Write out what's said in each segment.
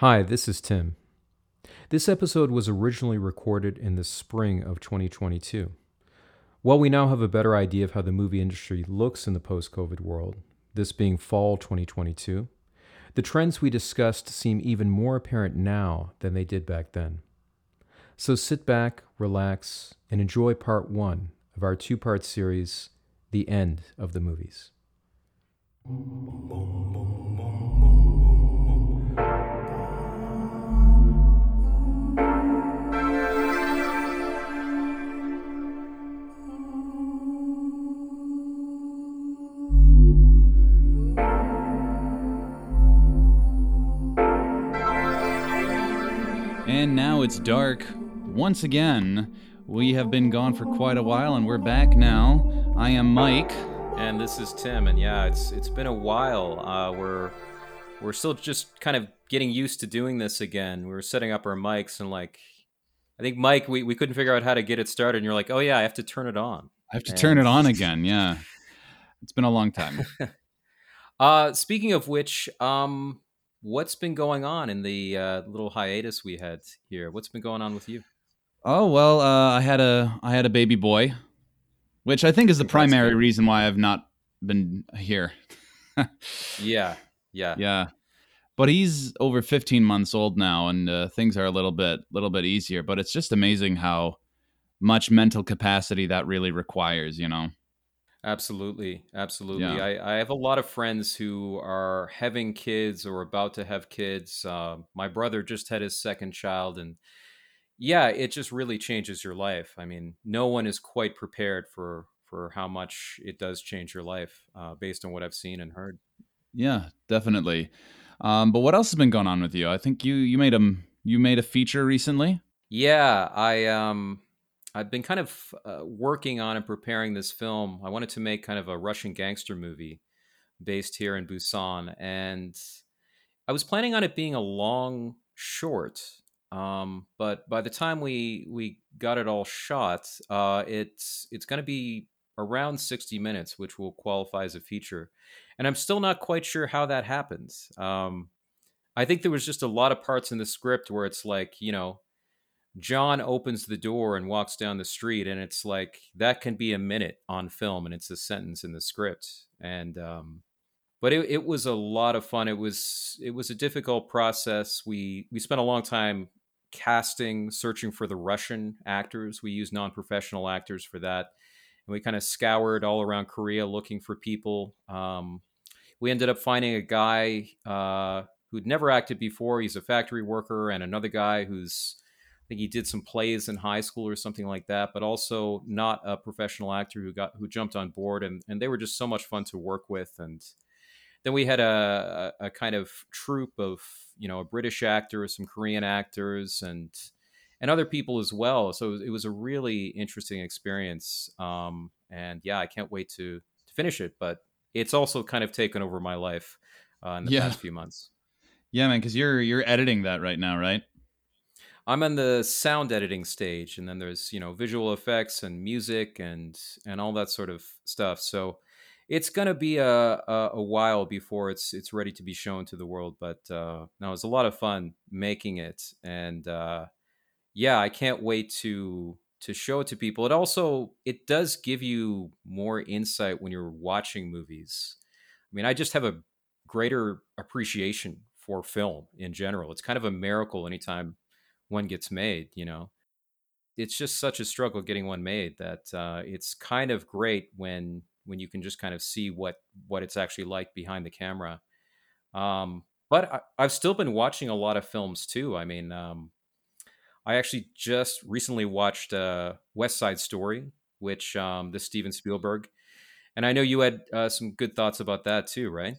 Hi, this is Tim. This episode was originally recorded in the spring of 2022. While we now have a better idea of how the movie industry looks in the post COVID world, this being fall 2022, the trends we discussed seem even more apparent now than they did back then. So sit back, relax, and enjoy part one of our two part series, The End of the Movies. It's dark. Once again, we have been gone for quite a while and we're back now. I am Mike. And this is Tim, and yeah, it's it's been a while. Uh, we're we're still just kind of getting used to doing this again. We were setting up our mics and like I think Mike, we, we couldn't figure out how to get it started, and you're like, Oh yeah, I have to turn it on. I have to And- turn it on again, yeah. It's been a long time. Uh speaking of which, um what's been going on in the uh, little hiatus we had here? What's been going on with you? Oh well, uh, I had a I had a baby boy, which I think is the primary reason why I've not been here. Yeah, yeah. yeah, but he's over 15 months old now, and uh, things are a little bit little bit easier. But it's just amazing how much mental capacity that really requires. You know. Absolutely, absolutely. Yeah. I, I have a lot of friends who are having kids or about to have kids. Uh, my brother just had his second child, and yeah, it just really changes your life. I mean, no one is quite prepared for for how much it does change your life, uh, based on what I've seen and heard. Yeah, definitely. Um, but what else has been going on with you? I think you you made a you made a feature recently. Yeah, I um I've been kind of uh, working on and preparing this film. I wanted to make kind of a Russian gangster movie based here in Busan and I was planning on it being a long short. Um, but by the time we we got it all shot, uh, it's it's going to be around 60 minutes, which will qualify as a feature. And I'm still not quite sure how that happens. Um, I think there was just a lot of parts in the script where it's like, you know, John opens the door and walks down the street, and it's like that can be a minute on film, and it's a sentence in the script. And um, but it, it was a lot of fun. It was it was a difficult process. We we spent a long time casting, searching for the Russian actors. We used non professional actors for that, and we kind of scoured all around Korea looking for people. Um, we ended up finding a guy uh, who'd never acted before. He's a factory worker, and another guy who's think he did some plays in high school or something like that, but also not a professional actor who got who jumped on board, and and they were just so much fun to work with. And then we had a, a, kind of troupe of you know a British actor, some Korean actors, and and other people as well. So it was a really interesting experience. Um, and yeah, I can't wait to to finish it. But it's also kind of taken over my life uh, in the Yeah. past few months. Yeah, man, because you're you're editing that right now, right? I'm in the sound editing stage, and then there's you know visual effects and music and and all that sort of stuff. So it's gonna be a a, a while before it's it's ready to be shown to the world. But uh, no, it's a lot of fun making it, and uh, yeah, I can't wait to to show it to people. It also it does give you more insight when you're watching movies. I mean, I just have a greater appreciation for film in general. It's kind of a miracle anytime one gets made you know? It's just such a struggle getting one made that uh, it's kind of great when when you can just kind of see what what it's actually like behind the camera. Um, but I, i've still been watching a lot of films too i mean um, i actually just recently watched uh, west side story which um, the steven spielberg and i know you had uh, some good thoughts about that too right?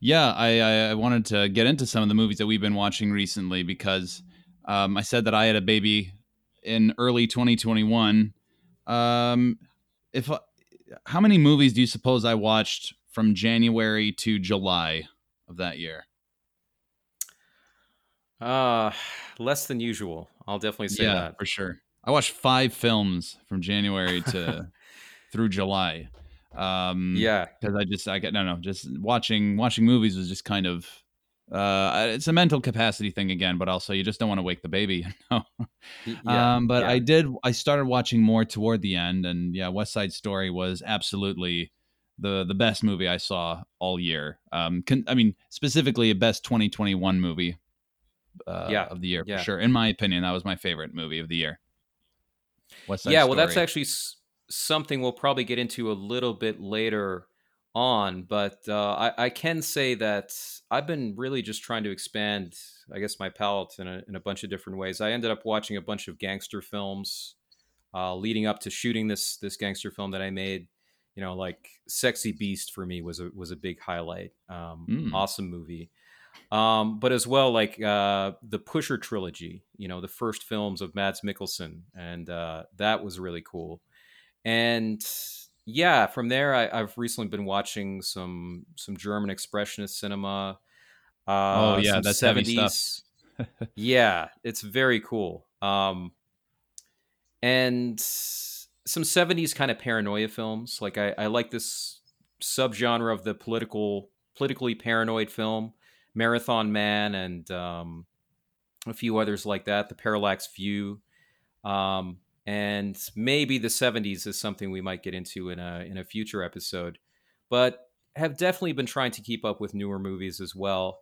Yeah, I I wanted to get into some of the movies that we've been watching recently because um, I said that I had a baby in early 2021. Um, if how many movies do you suppose I watched from January to July of that year? uh less than usual i'll definitely say yeah, that for sure. I watched five films from January to through July. Um, yeah because I just I get no no just watching watching movies was just kind of uh, it's a mental capacity thing again, but also you just don't want to wake the baby. You know? yeah, um, but yeah. I did. I started watching more toward the end, and yeah, West Side Story was absolutely the the best movie I saw all year. Um, con- I mean, specifically a best 2021 movie. Uh, Yeah, of the year yeah. for sure. In my opinion, that was my favorite movie of the year. West Side yeah, well, that's actually s- something we'll probably get into a little bit later on. But uh, I, I can say that I've been really just trying to expand, I guess, my palette in a, in a bunch of different ways. I ended up watching a bunch of gangster films uh, leading up to shooting this this gangster film that I made. You know, like Sexy Beast for me was a was a big highlight. Um, Mm. Awesome movie. Um, but as well, like uh, the Pusher trilogy, you know, the first films of Mads Mikkelsen, and uh, that was really cool. And yeah, from there, I, I've recently been watching some some German expressionist cinema. Uh, Oh, yeah, that's heavy stuff. 70s. yeah, it's very cool. Um, and some 70s kind of paranoia films. Like I, I like this subgenre of the political, politically paranoid film, Marathon Man, and um, a few others like that. The Parallax View, um, and maybe the 70s is something we might get into in a in a future episode. But have definitely been trying to keep up with newer movies as well.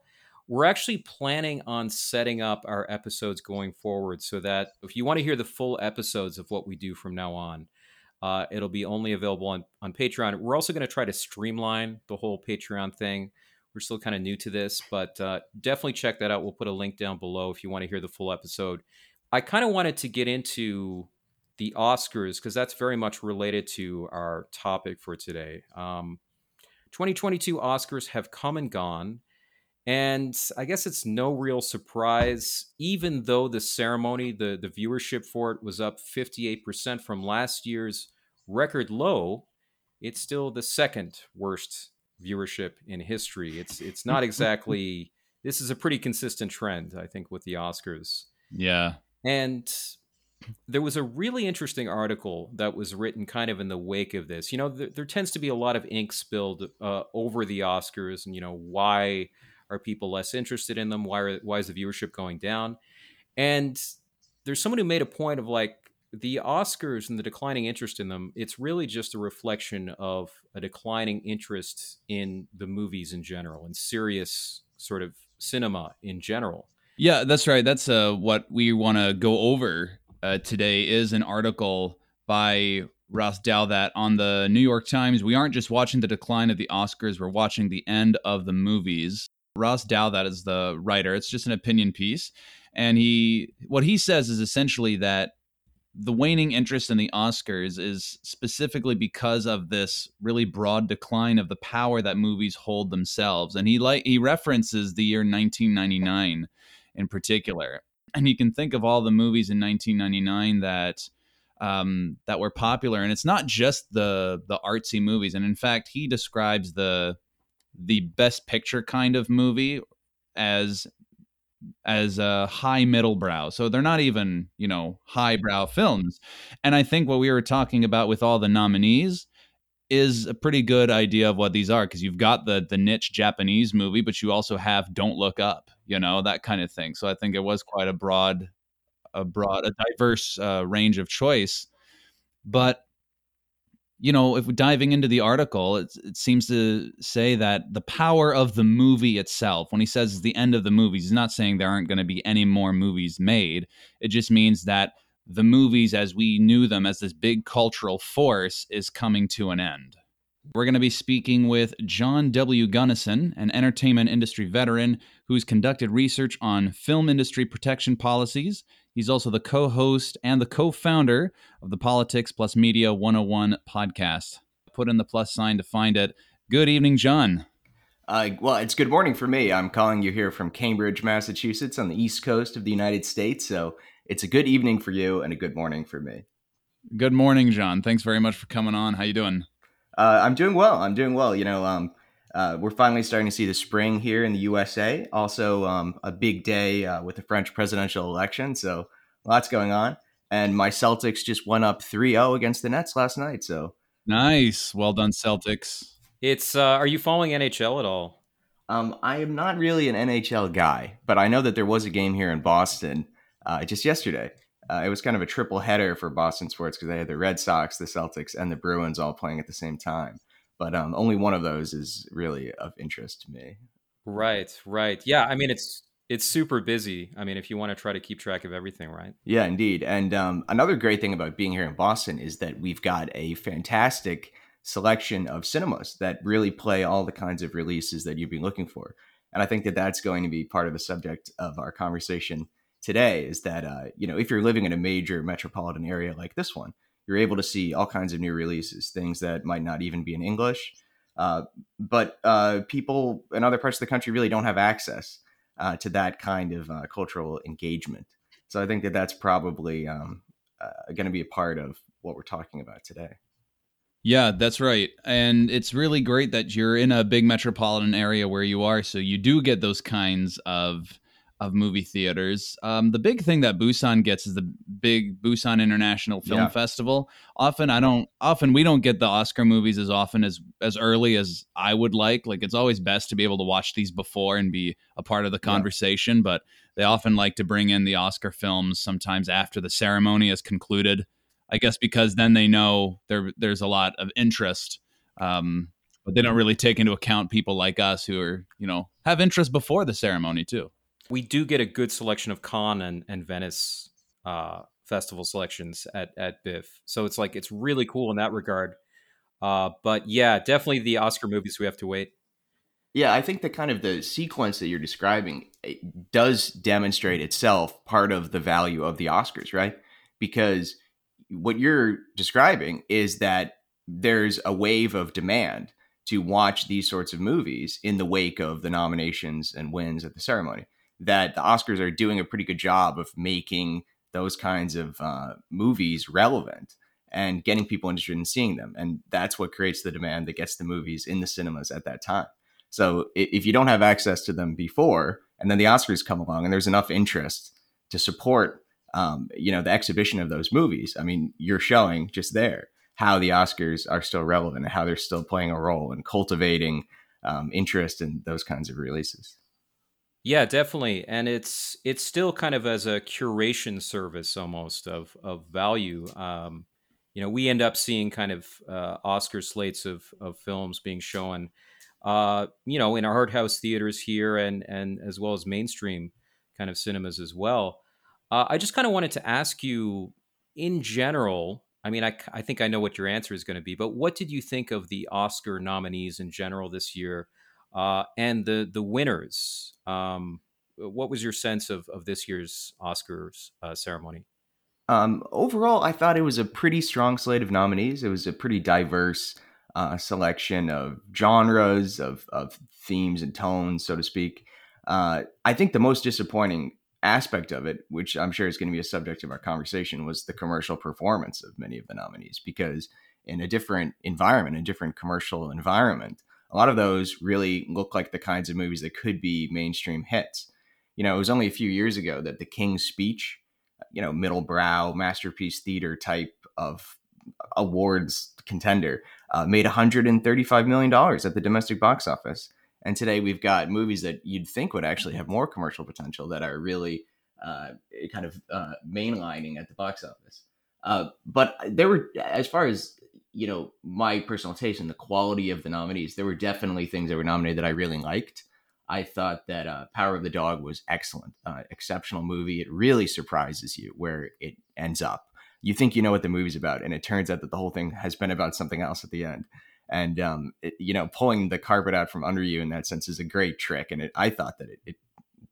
We're actually planning on setting up our episodes going forward so that if you want to hear the full episodes of what we do from now on, uh, it'll be only available on, on Patreon. We're also going to try to streamline the whole Patreon thing. We're still kind of new to this, but uh, definitely check that out. We'll put a link down below if you want to hear the full episode. I kind of wanted to get into the Oscars because that's very much related to our topic for today. Um, 2022 Oscars have come and gone. And I guess it's no real surprise, even though the ceremony, the, the viewership for it was up 58% from last year's record low, it's still the second worst viewership in history. It's it's not exactly this is a pretty consistent trend, I think, with the Oscars. Yeah. And there was a really interesting article that was written kind of in the wake of this. You know, there, tends to be a lot of ink spilled uh, over the Oscars, and you know why are people less interested in them? Why are, why is the viewership going down? And there's someone who made a point of like the Oscars and the declining interest in them. It's really just a reflection of a declining interest in the movies in general and serious sort of cinema in general. Yeah, that's right. That's uh, what we want to go over uh, today is an article by Ross Douthat on the New York Times. We aren't just watching the decline of the Oscars, we're watching the end of the movies. Ross Douthat is the writer. It's just an opinion piece. And he what he says is essentially that the waning interest in the Oscars is specifically because of this really broad decline of the power that movies hold themselves. And he like he references the year 1999 in particular. And you can think of all the movies in 1999 that um, that were popular, and it's not just the the artsy movies. And in fact, he describes the the best picture kind of movie as as a high middle brow. So they're not even, you know, highbrow films. And I think what we were talking about with all the nominees is a pretty good idea of what these are because you've got the the niche Japanese movie, but you also have Don't Look Up, you know, that kind of thing. So I think it was quite a broad a broad a diverse uh, range of choice. But you know, if we're diving into the article, it, it seems to say that the power of the movie itself, when he says it's the end of the movies, he's not saying there aren't going to be any more movies made. It just means that the movies as we knew them as this big cultural force is coming to an end. We're going to be speaking with John W. Gunnison, an entertainment industry veteran who's conducted research on film industry protection policies. He's also the co host and the co founder of the Politics Plus Media 101 podcast. Put in the plus sign to find it. Good evening, John. Uh, well, it's good morning for me. I'm calling you here from Cambridge, Massachusetts, on the east coast of the United States. So it's a good evening for you and a good morning for me. Good morning, John. Thanks very much for coming on. How you doing? Uh, I'm doing well. I'm doing well. You know, um, uh, we're finally starting to see the spring here in the USA. Also, um, a big day uh, with the French presidential election. So lots going on. And my Celtics just went up 3 0 against the Nets last night. So Nice. Well done, Celtics. It's uh, are you following NHL at all? Um, I am not really an NHL guy, but I know that there was a game here in Boston uh, just yesterday. Uh, it was kind of a triple header for Boston sports because they had the Red Sox, the Celtics, and the Bruins all playing at the same time. But um, only one of those is really of interest to me. Right, right. Yeah, I mean it's it's super busy. I mean, if you want to try to keep track of everything, right? Yeah, indeed. And um, another great thing about being here in Boston is that we've got a fantastic selection of cinemas that really play all the kinds of releases that you've been looking for. And I think that that's going to be part of the subject of our conversation today is that, uh, you know, if you're living in a major metropolitan area like this one, you're able to see all kinds of new releases, things that might not even be in English. Uh, but uh, people in other parts of the country really don't have access uh, to that kind of uh, cultural engagement. So I think that that's probably um, uh, going to be a part of what we're talking about today. Yeah, that's right. And it's really great that you're in a big metropolitan area where you are. So you do get those kinds of of movie theaters. Um, the big thing that Busan gets is the big Busan International Film yeah. Festival. Often I don't often we don't get the Oscar movies as often as as early as I would like. Like it's always best to be able to watch these before and be a part of the conversation, yeah. but they often like to bring in the Oscar films sometimes after the ceremony is concluded. I guess because then they know there there's a lot of interest. Um, but they don't really take into account people like us who are, you know, have interest before the ceremony too we do get a good selection of Cannes and, and Venice uh, festival selections at at BIFF. So it's like it's really cool in that regard. Uh, but yeah, definitely the Oscar movies we have to wait. Yeah, I think the kind of the sequence that you're describing does demonstrate itself part of the value of the Oscars, right? Because what you're describing is that there's a wave of demand to watch these sorts of movies in the wake of the nominations and wins at the ceremony that the Oscars are doing a pretty good job of making those kinds of uh, movies relevant and getting people interested in seeing them. And that's what creates the demand that gets the movies in the cinemas at that time. So if you don't have access to them before, and then the Oscars come along, and there's enough interest to support, um, you know, the exhibition of those movies. I mean, you're showing just there how the Oscars are still relevant and how they're still playing a role in cultivating um, interest in those kinds of releases. Yeah, definitely, and it's it's still kind of as a curation service almost of of value. Um, you know, we end up seeing kind of uh, Oscar slates of of films being shown, uh, you know, in our art house theaters here, and and as well as mainstream kind of cinemas as well. Uh, I just kind of wanted to ask you, in general. I mean, I, I think I know what your answer is going to be, but what did you think of the Oscar nominees in general this year? Uh, and the the winners. Um, what was your sense of of this year's Oscars uh, ceremony? Um, overall, I thought it was a pretty strong slate of nominees. It was a pretty diverse uh, selection of genres, of of themes and tones, so to speak. Uh, I think the most disappointing aspect of it, which I'm sure is going to be a subject of our conversation, was the commercial performance of many of the nominees. Because in a different environment, a different commercial environment, a lot of those really look like the kinds of movies that could be mainstream hits. You know, it was only a few years ago that The King's Speech, you know, middle brow masterpiece theater type of awards contender, uh, made 135 million dollars at the domestic box office. And today we've got movies that you'd think would actually have more commercial potential that are really uh, kind of uh, mainlining at the box office. Uh, but there were, as far as you know, my personal taste and the quality of the nominees, there were definitely things that were nominated that I really liked. I thought that uh, Power of the Dog was excellent, uh, exceptional movie. It really surprises you where it ends up. You think you know what the movie's about, and it turns out that the whole thing has been about something else at the end. And um, it, you know, pulling the carpet out from under you in that sense is a great trick. And it, I thought that it, it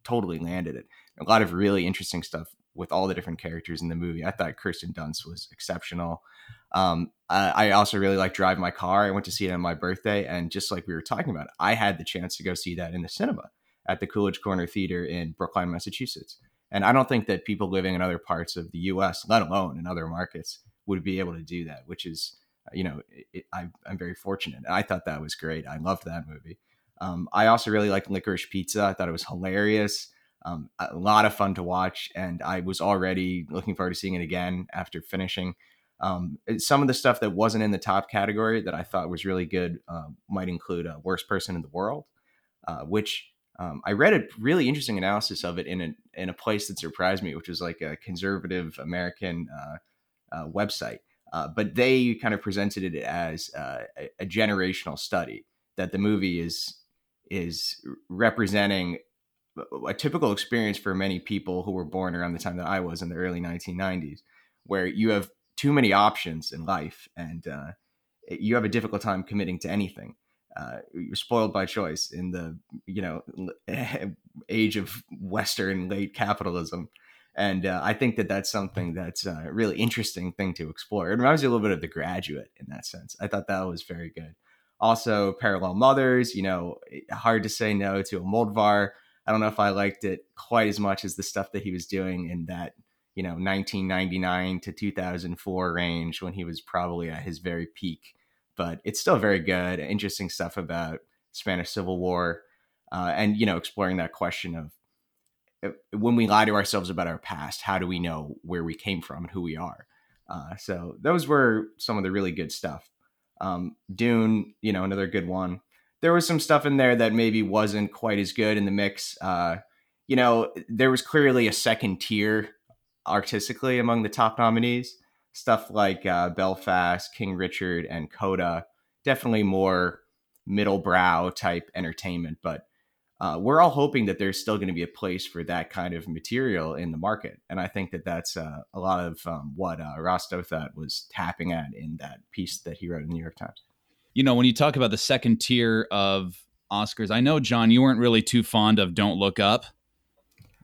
totally landed it. A lot of really interesting stuff with all the different characters in the movie. I thought Kirsten Dunst was exceptional. Um, I, also really like Drive My Car. I went to see it on my birthday, and just like we were talking about, I had the chance to go see that in the cinema at the Coolidge Corner Theater in Brookline, Massachusetts. And I don't think that people living in other parts of the U.S., let alone in other markets, would be able to do that. Which is, you know, it, I, I'm very fortunate. I thought that was great. I loved that movie. Um, I also really liked Licorice Pizza. I thought it was hilarious. Um, a lot of fun to watch, and I was already looking forward to seeing it again after finishing. Um, some of the stuff that wasn't in the top category that I thought was really good uh, might include uh, Worst Person in the World. uh, which um, I read a really interesting analysis of it in a in a place that surprised me, which was like a conservative American uh, uh, website. Uh, but they kind of presented it as a, a, generational study that the movie is is representing a typical experience for many people who were born around the time that I was in the early 1990s, where you have too many options in life and uh, you have a difficult time committing to anything uh, you're spoiled by choice in the you know age of Western late capitalism, and uh, I think that that's something that's a really interesting thing to explore. It reminds me a little bit of The Graduate in that sense. I thought that was very good. Also, Parallel Mothers. You know, hard to say no to Almodóvar. I don't know if I liked it quite as much as the stuff that he was doing in that you know 1999 to 2004 range when he was probably at his very peak but it's still very good. Interesting stuff about Spanish Civil War, uh, and you know, exploring that question of uh, when we lie to ourselves about our past, how do we know where we came from and who we are? Uh, so those were some of the really good stuff. Um, Dune, you know, another good one. There was some stuff in there that maybe wasn't quite as good in the mix. Uh, you know, there was clearly a second tier artistically among the top nominees stuff like uh, Belfast, King Richard, and Coda. Definitely more middle brow type entertainment, but uh, we're all hoping that there's still going to be a place for that kind of material in the market, and I think that that's uh, a lot of um, what uh, Ross Douthat was tapping at in that piece that he wrote in the New York Times. You know, when you talk about the second tier of Oscars, I know John, you weren't really too fond of Don't Look Up.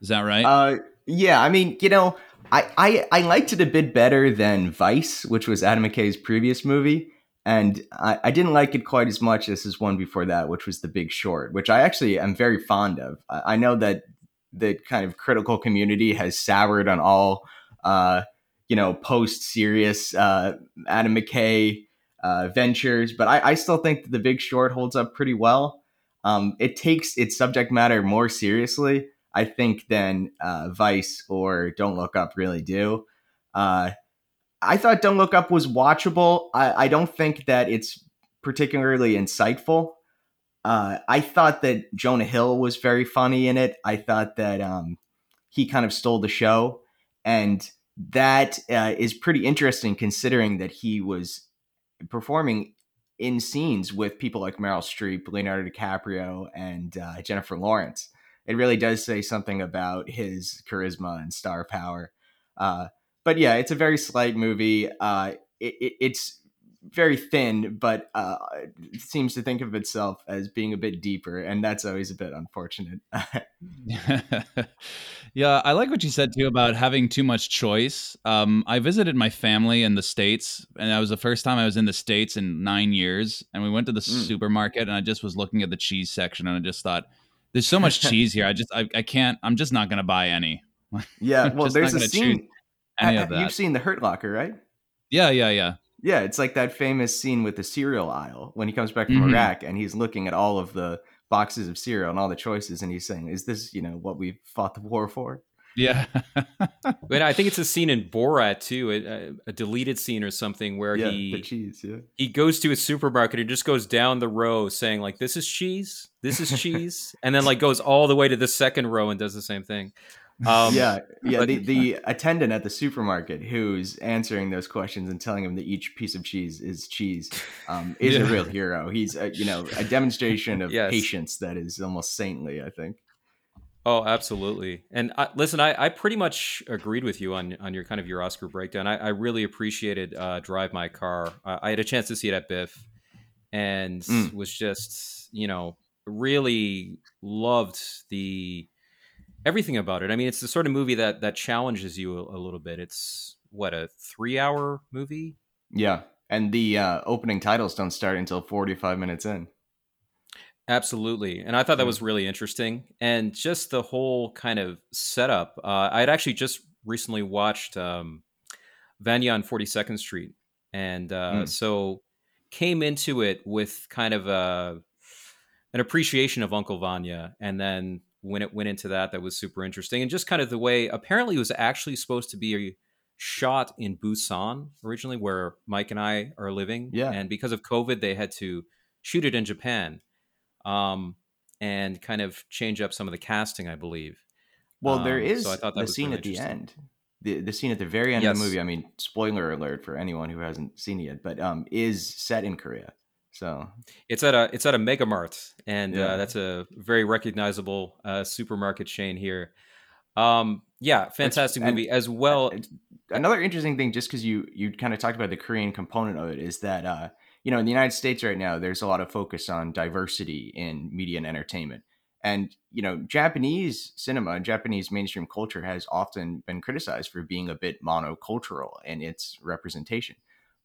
Is that right? Uh, yeah, I mean, you know, I, I, I liked it a bit better than Vice, which was Adam McKay's previous movie. And I, I didn't like it quite as much as his one before that, which was The Big Short, which I actually am very fond of. I, I know that the kind of critical community has soured on all, uh, you know, post serious uh, Adam McKay uh, ventures, but I, I still think that The Big Short holds up pretty well. Um, it takes its subject matter more seriously, I think, than uh, Vice or Don't Look Up really do. Uh, I thought Don't Look Up was watchable. I, I don't think that it's particularly insightful. Uh, I thought that Jonah Hill was very funny in it. I thought that um, he kind of stole the show, and that uh, is pretty interesting considering that he was performing in scenes with people like Meryl Streep, Leonardo DiCaprio, and uh, Jennifer Lawrence it really does say something about his charisma and star power. Uh, but yeah, it's a very slight movie. Uh, it, it, it's very thin, but uh, it seems to think of itself as being a bit deeper, and that's always a bit unfortunate. yeah, I like what you said too about having too much choice. Um, I visited my family in the states, and that was the first time I was in the states in nine years. And we went to the mm. supermarket, and I just was looking at the cheese section, and I just thought there's so much cheese here. I just I, I can't. I'm just not gonna buy any. Yeah, well, there's a scene. You've seen the Hurt Locker, right? Yeah, yeah, yeah. Yeah, it's like that famous scene with the cereal aisle when he comes back from mm-hmm. Iraq and he's looking at all of the boxes of cereal and all the choices, and he's saying, "Is this, you know, what we fought the war for?" Yeah, but I think it's a scene in Borat too, a, a deleted scene or something where yeah, he the cheese, yeah. He goes to a supermarket and just goes down the row saying like, "This is cheese, this is cheese," and then like goes all the way to the second row and does the same thing. Um, yeah, yeah. But, the, the attendant at the supermarket who's answering those questions and telling him that each piece of cheese is cheese um, is yeah. a real hero. He's a, you know a demonstration of yes. patience that is almost saintly. I think. Oh, absolutely. And I, listen, I, I pretty much agreed with you on on your kind of your Oscar breakdown. I, I really appreciated uh, Drive My Car. Uh, I had a chance to see it at BIFF, and mm. was just you know really loved the everything about it. I mean, it's the sort of movie that that challenges you a, a little bit. It's what a three hour movie. Yeah, and the uh, opening titles don't start until forty five minutes in. Absolutely. And I thought that was really interesting. And just the whole kind of setup. Uh, I had actually just recently watched um, Vanya on 42nd Street. And uh, mm. so came into it with kind of a, an appreciation of Uncle Vanya. And then when it went into that, that was super interesting. And just kind of the way, apparently, it was actually supposed to be shot in Busan originally, where Mike and I are living. Yeah. And because of COVID, they had to shoot it in Japan. Um, and kind of change up some of the casting, I believe. Well, there Um, is so I thought that the scene really at the end. The, the scene at the very end of the movie, I mean, spoiler alert for anyone who hasn't seen it yet, but um, is set in Korea. So It's at a it's at a Mega Mart, and Yeah. uh, that's a very recognizable uh, supermarket chain here. Um, yeah, fantastic and- movie as well. Another interesting thing just because you you kind of talked about the korean component of it is that uh you know in the united states right now there's a lot of focus on diversity in media and entertainment. And you know japanese cinema and japanese mainstream culture has often been criticized for being a bit monocultural in its representation.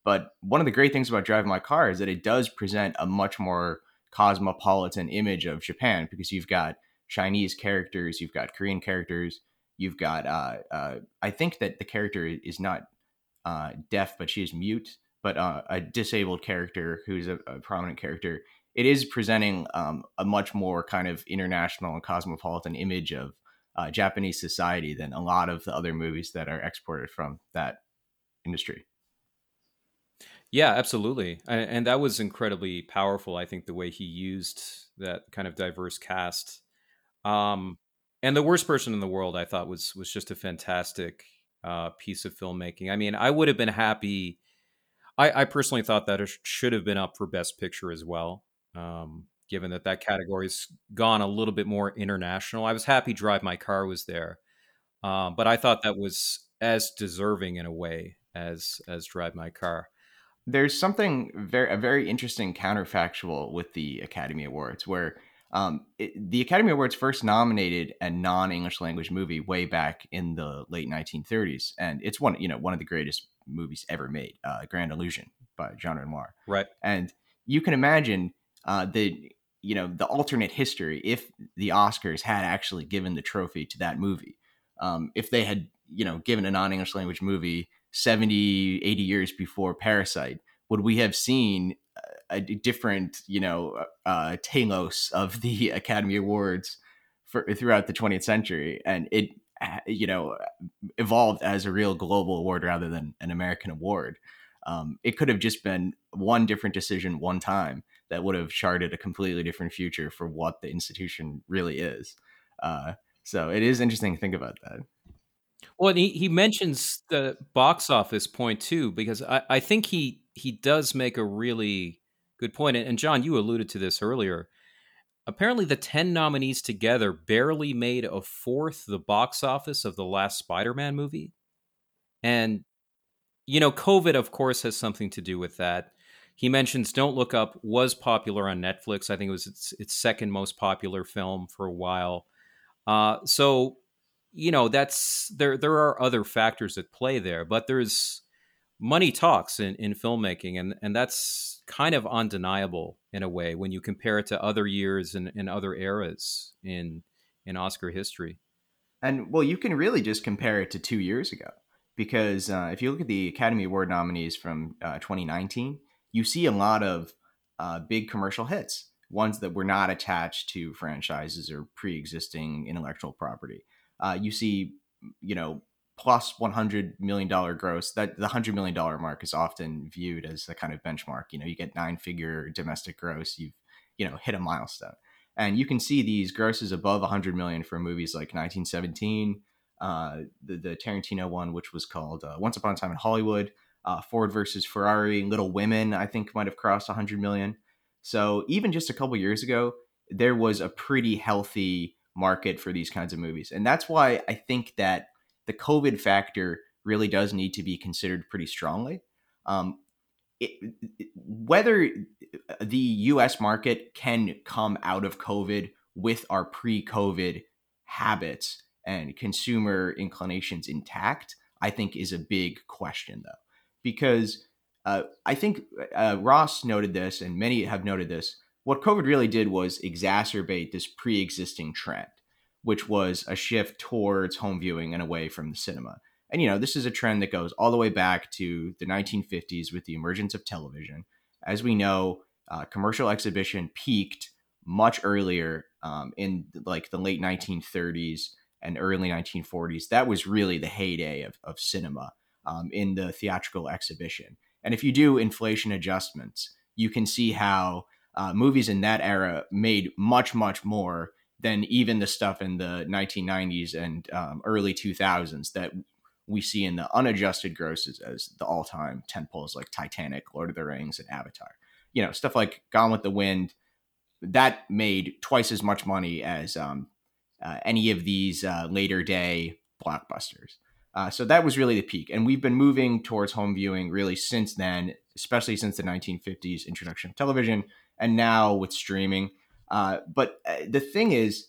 But one of the great things about drive my car is that it does present a much more cosmopolitan image of japan because you've got chinese characters you've got korean characters You've got, uh, uh, I think that the character is not uh, deaf, but she is mute, but uh, a disabled character who's a, a prominent character. It is presenting um, a much more kind of international and cosmopolitan image of uh, Japanese society than a lot of the other movies that are exported from that industry. Yeah, absolutely, and, and that was incredibly powerful. I think the way he used that kind of diverse cast. Um, and the worst person in the world, I thought was was just a fantastic uh, piece of filmmaking. I mean, I would have been happy. I, I personally thought that it should have been up for Best Picture as well, um, given that that category's gone a little bit more international. I was happy Drive My Car was there, um, but I thought that was as deserving in a way as as Drive My Car. There's something very a very interesting counterfactual with the Academy Awards where um, it, the Academy Awards first nominated a non-English language movie way back in the late 1930s, and it's one you know one of the greatest movies ever made, uh, Grand Illusion by Jean Renoir. Right. And you can imagine uh, the you know the alternate history if the Oscars had actually given the trophy to that movie. Um, if they had you know given a non-English language movie 70, 80 years before Parasite, would we have seen a different you know uh, telos of the Academy Awards for throughout the 20th century? And it you know evolved as a real global award rather than an American award. Um, it could have just been one different decision one time that would have charted a completely different future for what the institution really is. Uh, so it is interesting to think about that. Well, he, he mentions the box office point too, because I, I think he he does make a really good point. And, John, you alluded to this earlier. Apparently, the ten nominees together barely made a fourth the box office of the last Spider-Man movie, and you know, COVID, of course, has something to do with that. He mentions "Don't Look Up" was popular on Netflix. I think it was its, its second most popular film for a while. Uh, so you know that's there there are other factors at play there but there's money talks in, in filmmaking and and that's kind of undeniable in a way when you compare it to other years and, and other eras in in oscar history And well, you can really just compare it to two years ago because uh, if you look at the Academy Award nominees from uh, 2019, you see a lot of uh, big commercial hits, ones that were not attached to franchises or pre-existing intellectual property. Uh, you see, you know, plus 100 million dollar gross. That the 100 million dollar mark is often viewed as the kind of benchmark. You know, you get nine-figure domestic gross, you've you know hit a milestone and you can see these grosses above 100 million for movies like 1917 uh, the, the tarantino one which was called uh, once upon a time in hollywood uh, ford versus ferrari little women i think might have crossed 100 million so even just a couple years ago there was a pretty healthy market for these kinds of movies and that's why i think that the covid factor really does need to be considered pretty strongly um, it, whether the US market can come out of COVID with our pre COVID habits and consumer inclinations intact, I think is a big question, though. Because uh, I think uh, Ross noted this, and many have noted this. What COVID really did was exacerbate this pre existing trend, which was a shift towards home viewing and away from the cinema. And, you know, this is a trend that goes all the way back to the 1950s with the emergence of television. As we know, uh, commercial exhibition peaked much earlier um, in like the late 1930s and early 1940s. That was really the heyday of, of cinema um, in the theatrical exhibition. And if you do inflation adjustments, you can see how uh, movies in that era made much, much more than even the stuff in the 1990s and um, early 2000s that we see in the unadjusted grosses as the all-time tentpoles like Titanic, Lord of the Rings, and Avatar. You know, stuff like Gone with the Wind that made twice as much money as um, uh, any of these uh, later day blockbusters. Uh, so that was really the peak, and we've been moving towards home viewing really since then, especially since the 1950s introduction of television, and now with streaming. Uh, but uh, the thing is,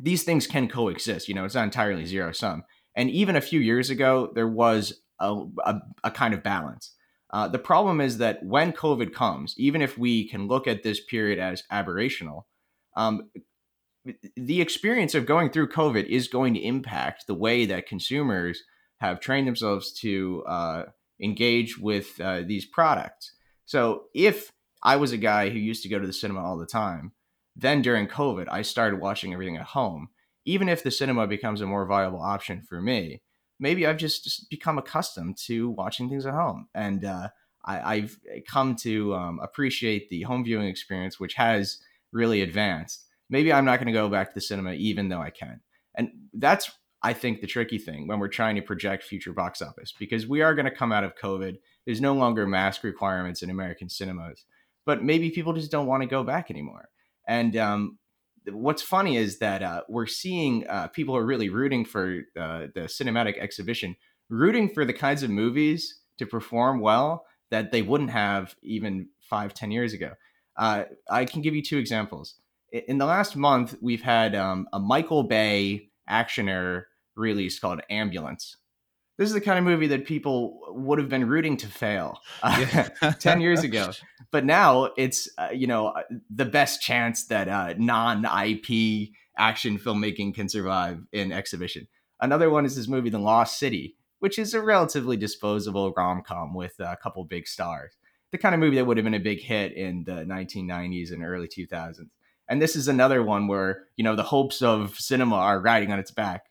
these things can coexist. You know, it's not entirely zero sum. And even a few years ago, there was a, a, a kind of balance. Uh, the problem is that when COVID comes, even if we can look at this period as aberrational, um, the experience of going through COVID is going to impact the way that consumers have trained themselves to uh, engage with uh, these products. So if I was a guy who used to go to the cinema all the time, then during COVID, I started watching everything at home even if the cinema becomes a more viable option for me, maybe I've just, become accustomed to watching things at home. And uh, I, have come to um, appreciate the home viewing experience, which has really advanced. Maybe I'm not going to go back to the cinema, even though I can. And that's, I think, the tricky thing when we're trying to project future box office, because we are going to come out of COVID. There's no longer mask requirements in American cinemas, but maybe people just don't want to go back anymore. And um, what's funny is that uh, we're seeing uh, people are really rooting for uh, the cinematic exhibition, rooting for the kinds of movies to perform well that they wouldn't have even five, ten years ago. Uh, I can give you two examples. In the last month, we've had um, a Michael Bay actioner release called Ambulance this is the kind of movie that people would have been rooting to fail uh, 10 years ago. But now it's uh, you know uh, the best chance that uh, non-ip action filmmaking can survive in exhibition. Another one is this movie the lost city which is a relatively disposable rom-com with a couple big stars. The kind of movie that would have been a big hit in the 1990s and early 2000s and this is another one where you know the hopes of cinema are riding on its back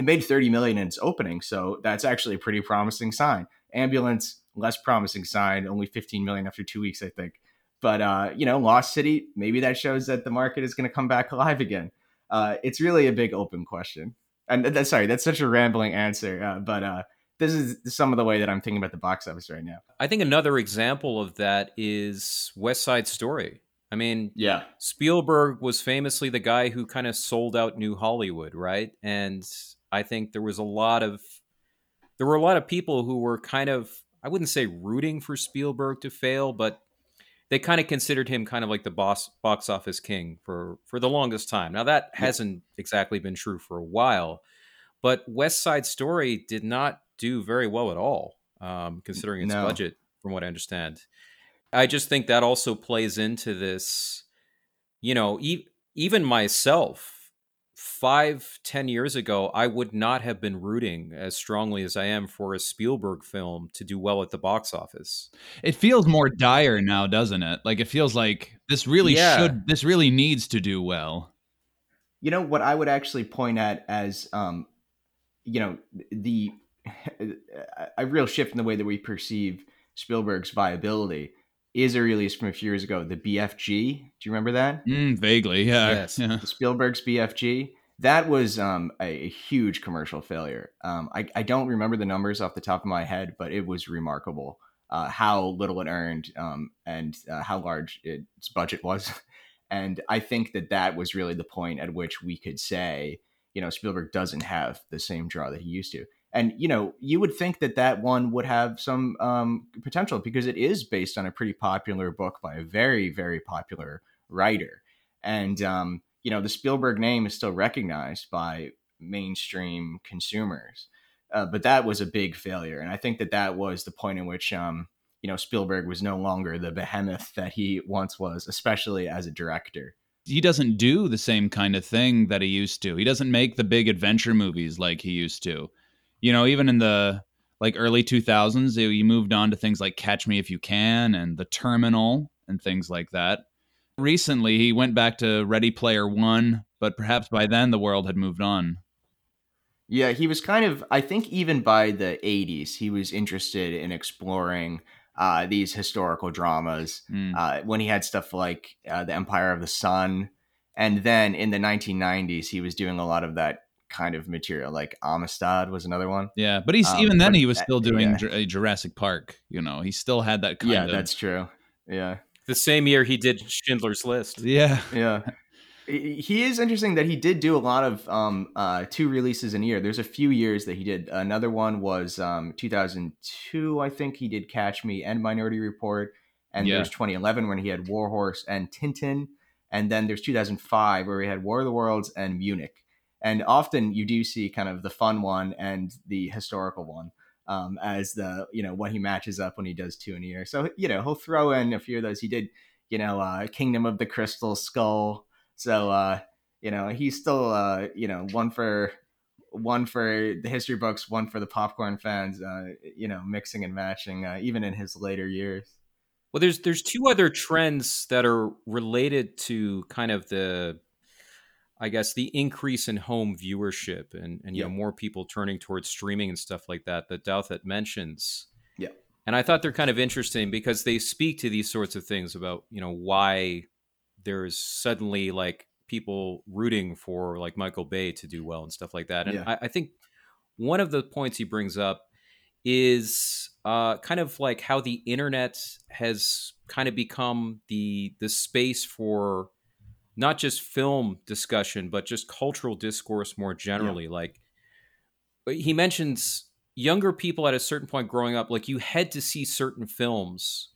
it made 30 million in its opening so that's actually a pretty promising sign. Ambulance less promising sign only 15 million after two weeks i think. But uh, you know lost city maybe that shows that the market is going to come back alive again. Uh, it's really a big open question. And that's sorry that's such a rambling answer uh, but uh, this is some of the way that i'm thinking about the box office right now. I think another example of that is west side story. I mean, yeah. Spielberg was famously the guy who kind of sold out New Hollywood, right? And I think there was a lot of there were a lot of people who were kind of I wouldn't say rooting for Spielberg to fail, but they kind of considered him kind of like the boss box office king for for the longest time. Now that hasn't exactly been true for a while, but West Side Story did not do very well at all, um, considering its no. budget, from what I understand. I just think that also plays into this. You know, e- even myself, five, ten years ago, I would not have been rooting as strongly as I am for a Spielberg film to do well at the box office. It feels more dire now, doesn't it? Like it feels like this really yeah. should, this really needs to do well. You know what I would actually point at as, um, you know, the a real shift in the way that we perceive Spielberg's viability is a release from a few years ago, the BFG. Do you remember that? Mm, vaguely, yeah. Yes. yeah. Spielberg's BFG. That was um, a, a, huge commercial failure. Um, I, I, don't remember the numbers off the top of my head, but it was remarkable uh, how little it earned um, and uh, how large its budget was. and I think that that was really the point at which we could say, you know, Spielberg doesn't have the same draw that he used to and you know you would think that that one would have some um, potential because it is based on a pretty popular book by a very very popular writer. And um, you know the spielberg name is still recognized by mainstream consumers. Uh, but that was a big failure. And i think that that was the point in which um, you know spielberg was no longer the behemoth that he once was especially as a director. He doesn't do the same kind of thing that he used to. He doesn't make the big adventure movies like he used to you know, even in the like early 2000s, you moved on to things like Catch Me If You Can and The Terminal and things like that. Recently, he went back to Ready Player One, but perhaps by then the world had moved on. Yeah, he was kind of, I think, even by the 80s, he was interested in exploring uh, these historical dramas. Mm. Uh, when he had stuff like uh, the Empire of the Sun, and then in the 1990s, he was doing a lot of that kind of material. Like Amistad was another one. Yeah, but he's Um, even then he was that- still doing yeah. Jurassic Park. You know, he still had that kind yeah, of. that's true. Yeah. The same year he did Schindler's List. yeah. yeah He- he is interesting that he did do a lot of um uh two releases in a year there's a few years that he did another one was um 2002 i think he did catch me and minority report and Yeah. there's 2011 when he had warhorse and tintin and then there's 2005 where he had war of the worlds and munich and often you do see kind of the fun one and the historical one um, as the you know what he matches up when he does two in a year. So you know he'll throw in a few of those. He did you know uh, kingdom of the crystal skull. So uh, you know, he's still uh, you know, one for one for the history books, one for the popcorn fans, uh, you know, mixing and matching, uh, even in his later years. Well, there's there's two other trends that are related to kind of the, I guess, the increase in home viewership and and you Yeah. know more people turning towards streaming and stuff like that that Douthat mentions. Yeah. And I thought they're kind of interesting because they speak to these sorts of things about you know why there's suddenly like people rooting for like Michael Bay to do well and stuff like that. And Yeah. I, I think one of the points he brings up is uh, kind of like how the internet has kind of become the the space for not just film discussion but just cultural discourse more generally like he mentions younger people at a certain point growing up like you had to see certain films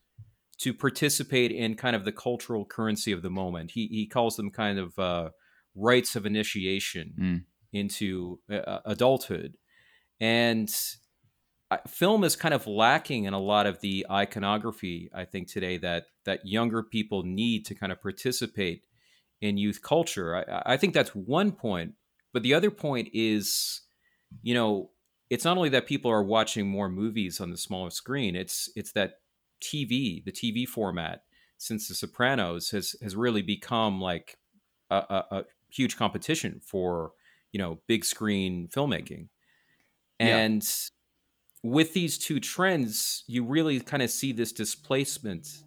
to participate in kind of the cultural currency of the moment. He he calls them kind of uh, rites of initiation Mm. into uh, adulthood. And film is kind of lacking in a lot of the iconography i think today that that younger people need to kind of participate in youth culture i, I think that's one point but the other point is you know it's not only that people are watching more movies on the smaller screen it's it's that tv the tv format since the sopranos has has really become like a, a, a huge competition for you know big screen filmmaking Yeah. and with these two trends you really kind of see this displacement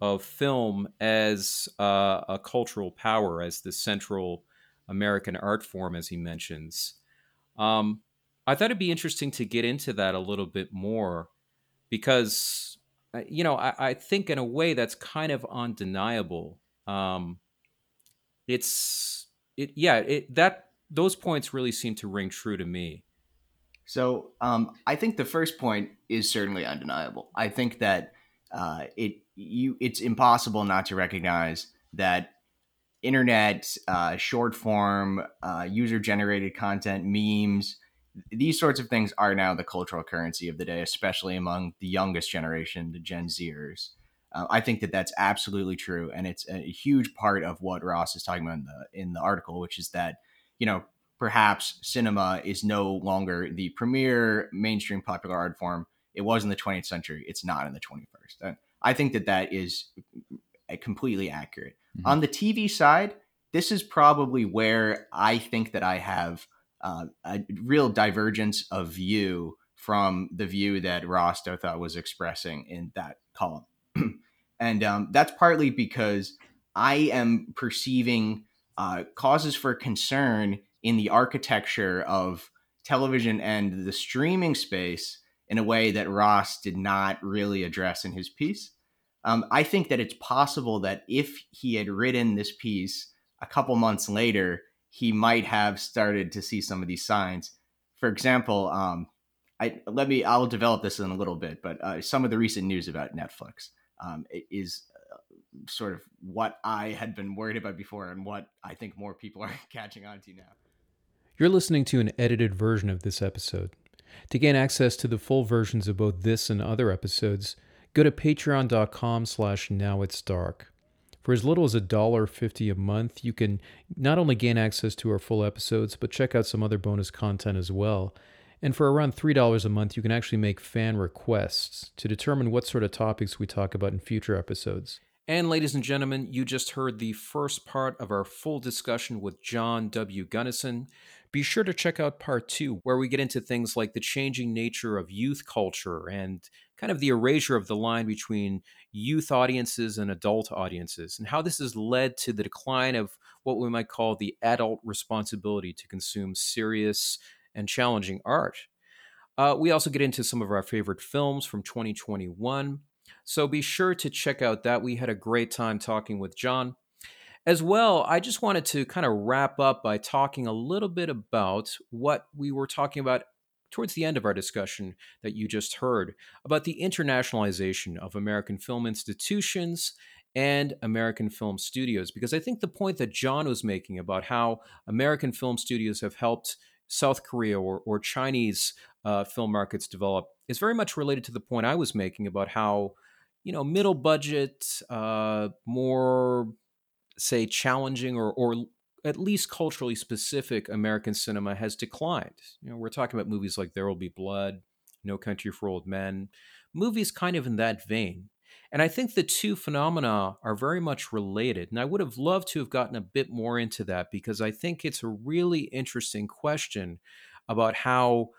of film as uh, a cultural power as the central american art form as he mentions. Um, i thought it'd be interesting to get into that a little bit more because uh, you know I, I think in a way that's kind of undeniable. Um, it's it yeah it that those points really seem to ring true to me. So um, I think the first point is certainly undeniable. I think that uh, it you it's impossible not to recognize that internet uh, short form uh, user generated content memes these sorts of things are now the cultural currency of the day especially among the youngest generation the gen zers. Uh, i think that that's absolutely true and it's a huge part of what ross is talking about in the in the article which is that you know perhaps cinema is no longer the premier mainstream popular art form. It was in the 20th century. It's not in the 21st and i think that that is uh, completely accurate Mhm. on the tv side this is probably where i think that i have uh, a real divergence of view from the view that ross Douthat was expressing in that column and um, that's partly because i am perceiving uh, causes for concern in the architecture of television and the streaming space in a way that Ross did not really address in his piece. Um, I think that it's possible that if he had written this piece a couple months later, he might have started to see some of these signs. For example, um, I let me I'll develop this in a little bit, but uh, some of the recent news about Netflix um, is uh, sort of what I had been worried about before, and what I think more people are catching on to now. You're listening to an edited version of this episode. To gain access to the full versions of both this and other episodes, go to patreon.com slash now it's dark. For as little as $1.50 a month, you can not only gain access to our full episodes, but check out some other bonus content as well. And for around $3 a month, you can actually make fan requests to determine what sort of topics we talk about in future episodes. And ladies and gentlemen, you just heard the first part of our full discussion with John W. Gunnison, Be sure to check out part two, where we get into things like the changing nature of youth culture and kind of the erasure of the line between youth audiences and adult audiences, and how this has led to the decline of what we might call the adult responsibility to consume serious and challenging art. Uh, we also get into some of our favorite films from 2021. So be sure to check out that. We had a great time talking with John. As well, I just wanted to kind of wrap up by talking a little bit about what we were talking about towards the end of our discussion that you just heard about the internationalization of American film institutions and American film studios. Because I think the point that John was making about how American film studios have helped South Korea or, or Chinese uh, film markets develop is very much related to the point I was making about how, you know, middle budget, uh, more say challenging or or at least culturally specific American cinema has declined. You know, we're talking about movies like There Will Be Blood, No Country for Old Men, movies kind of in that vein. And I think the two phenomena are very much related. And I would have loved to have gotten a bit more into that because I think it's a really interesting question about how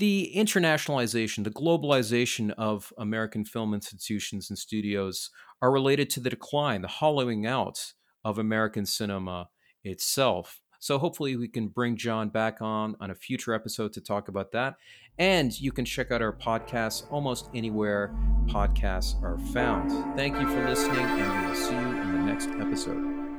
the internationalization, the globalization of American film institutions and studios are related to the decline, the hollowing out of American cinema itself. So hopefully we can bring John back on on a future episode to talk about that. And you can check out our podcasts almost anywhere podcasts are found. Thank you for listening, and we will see you in the next episode.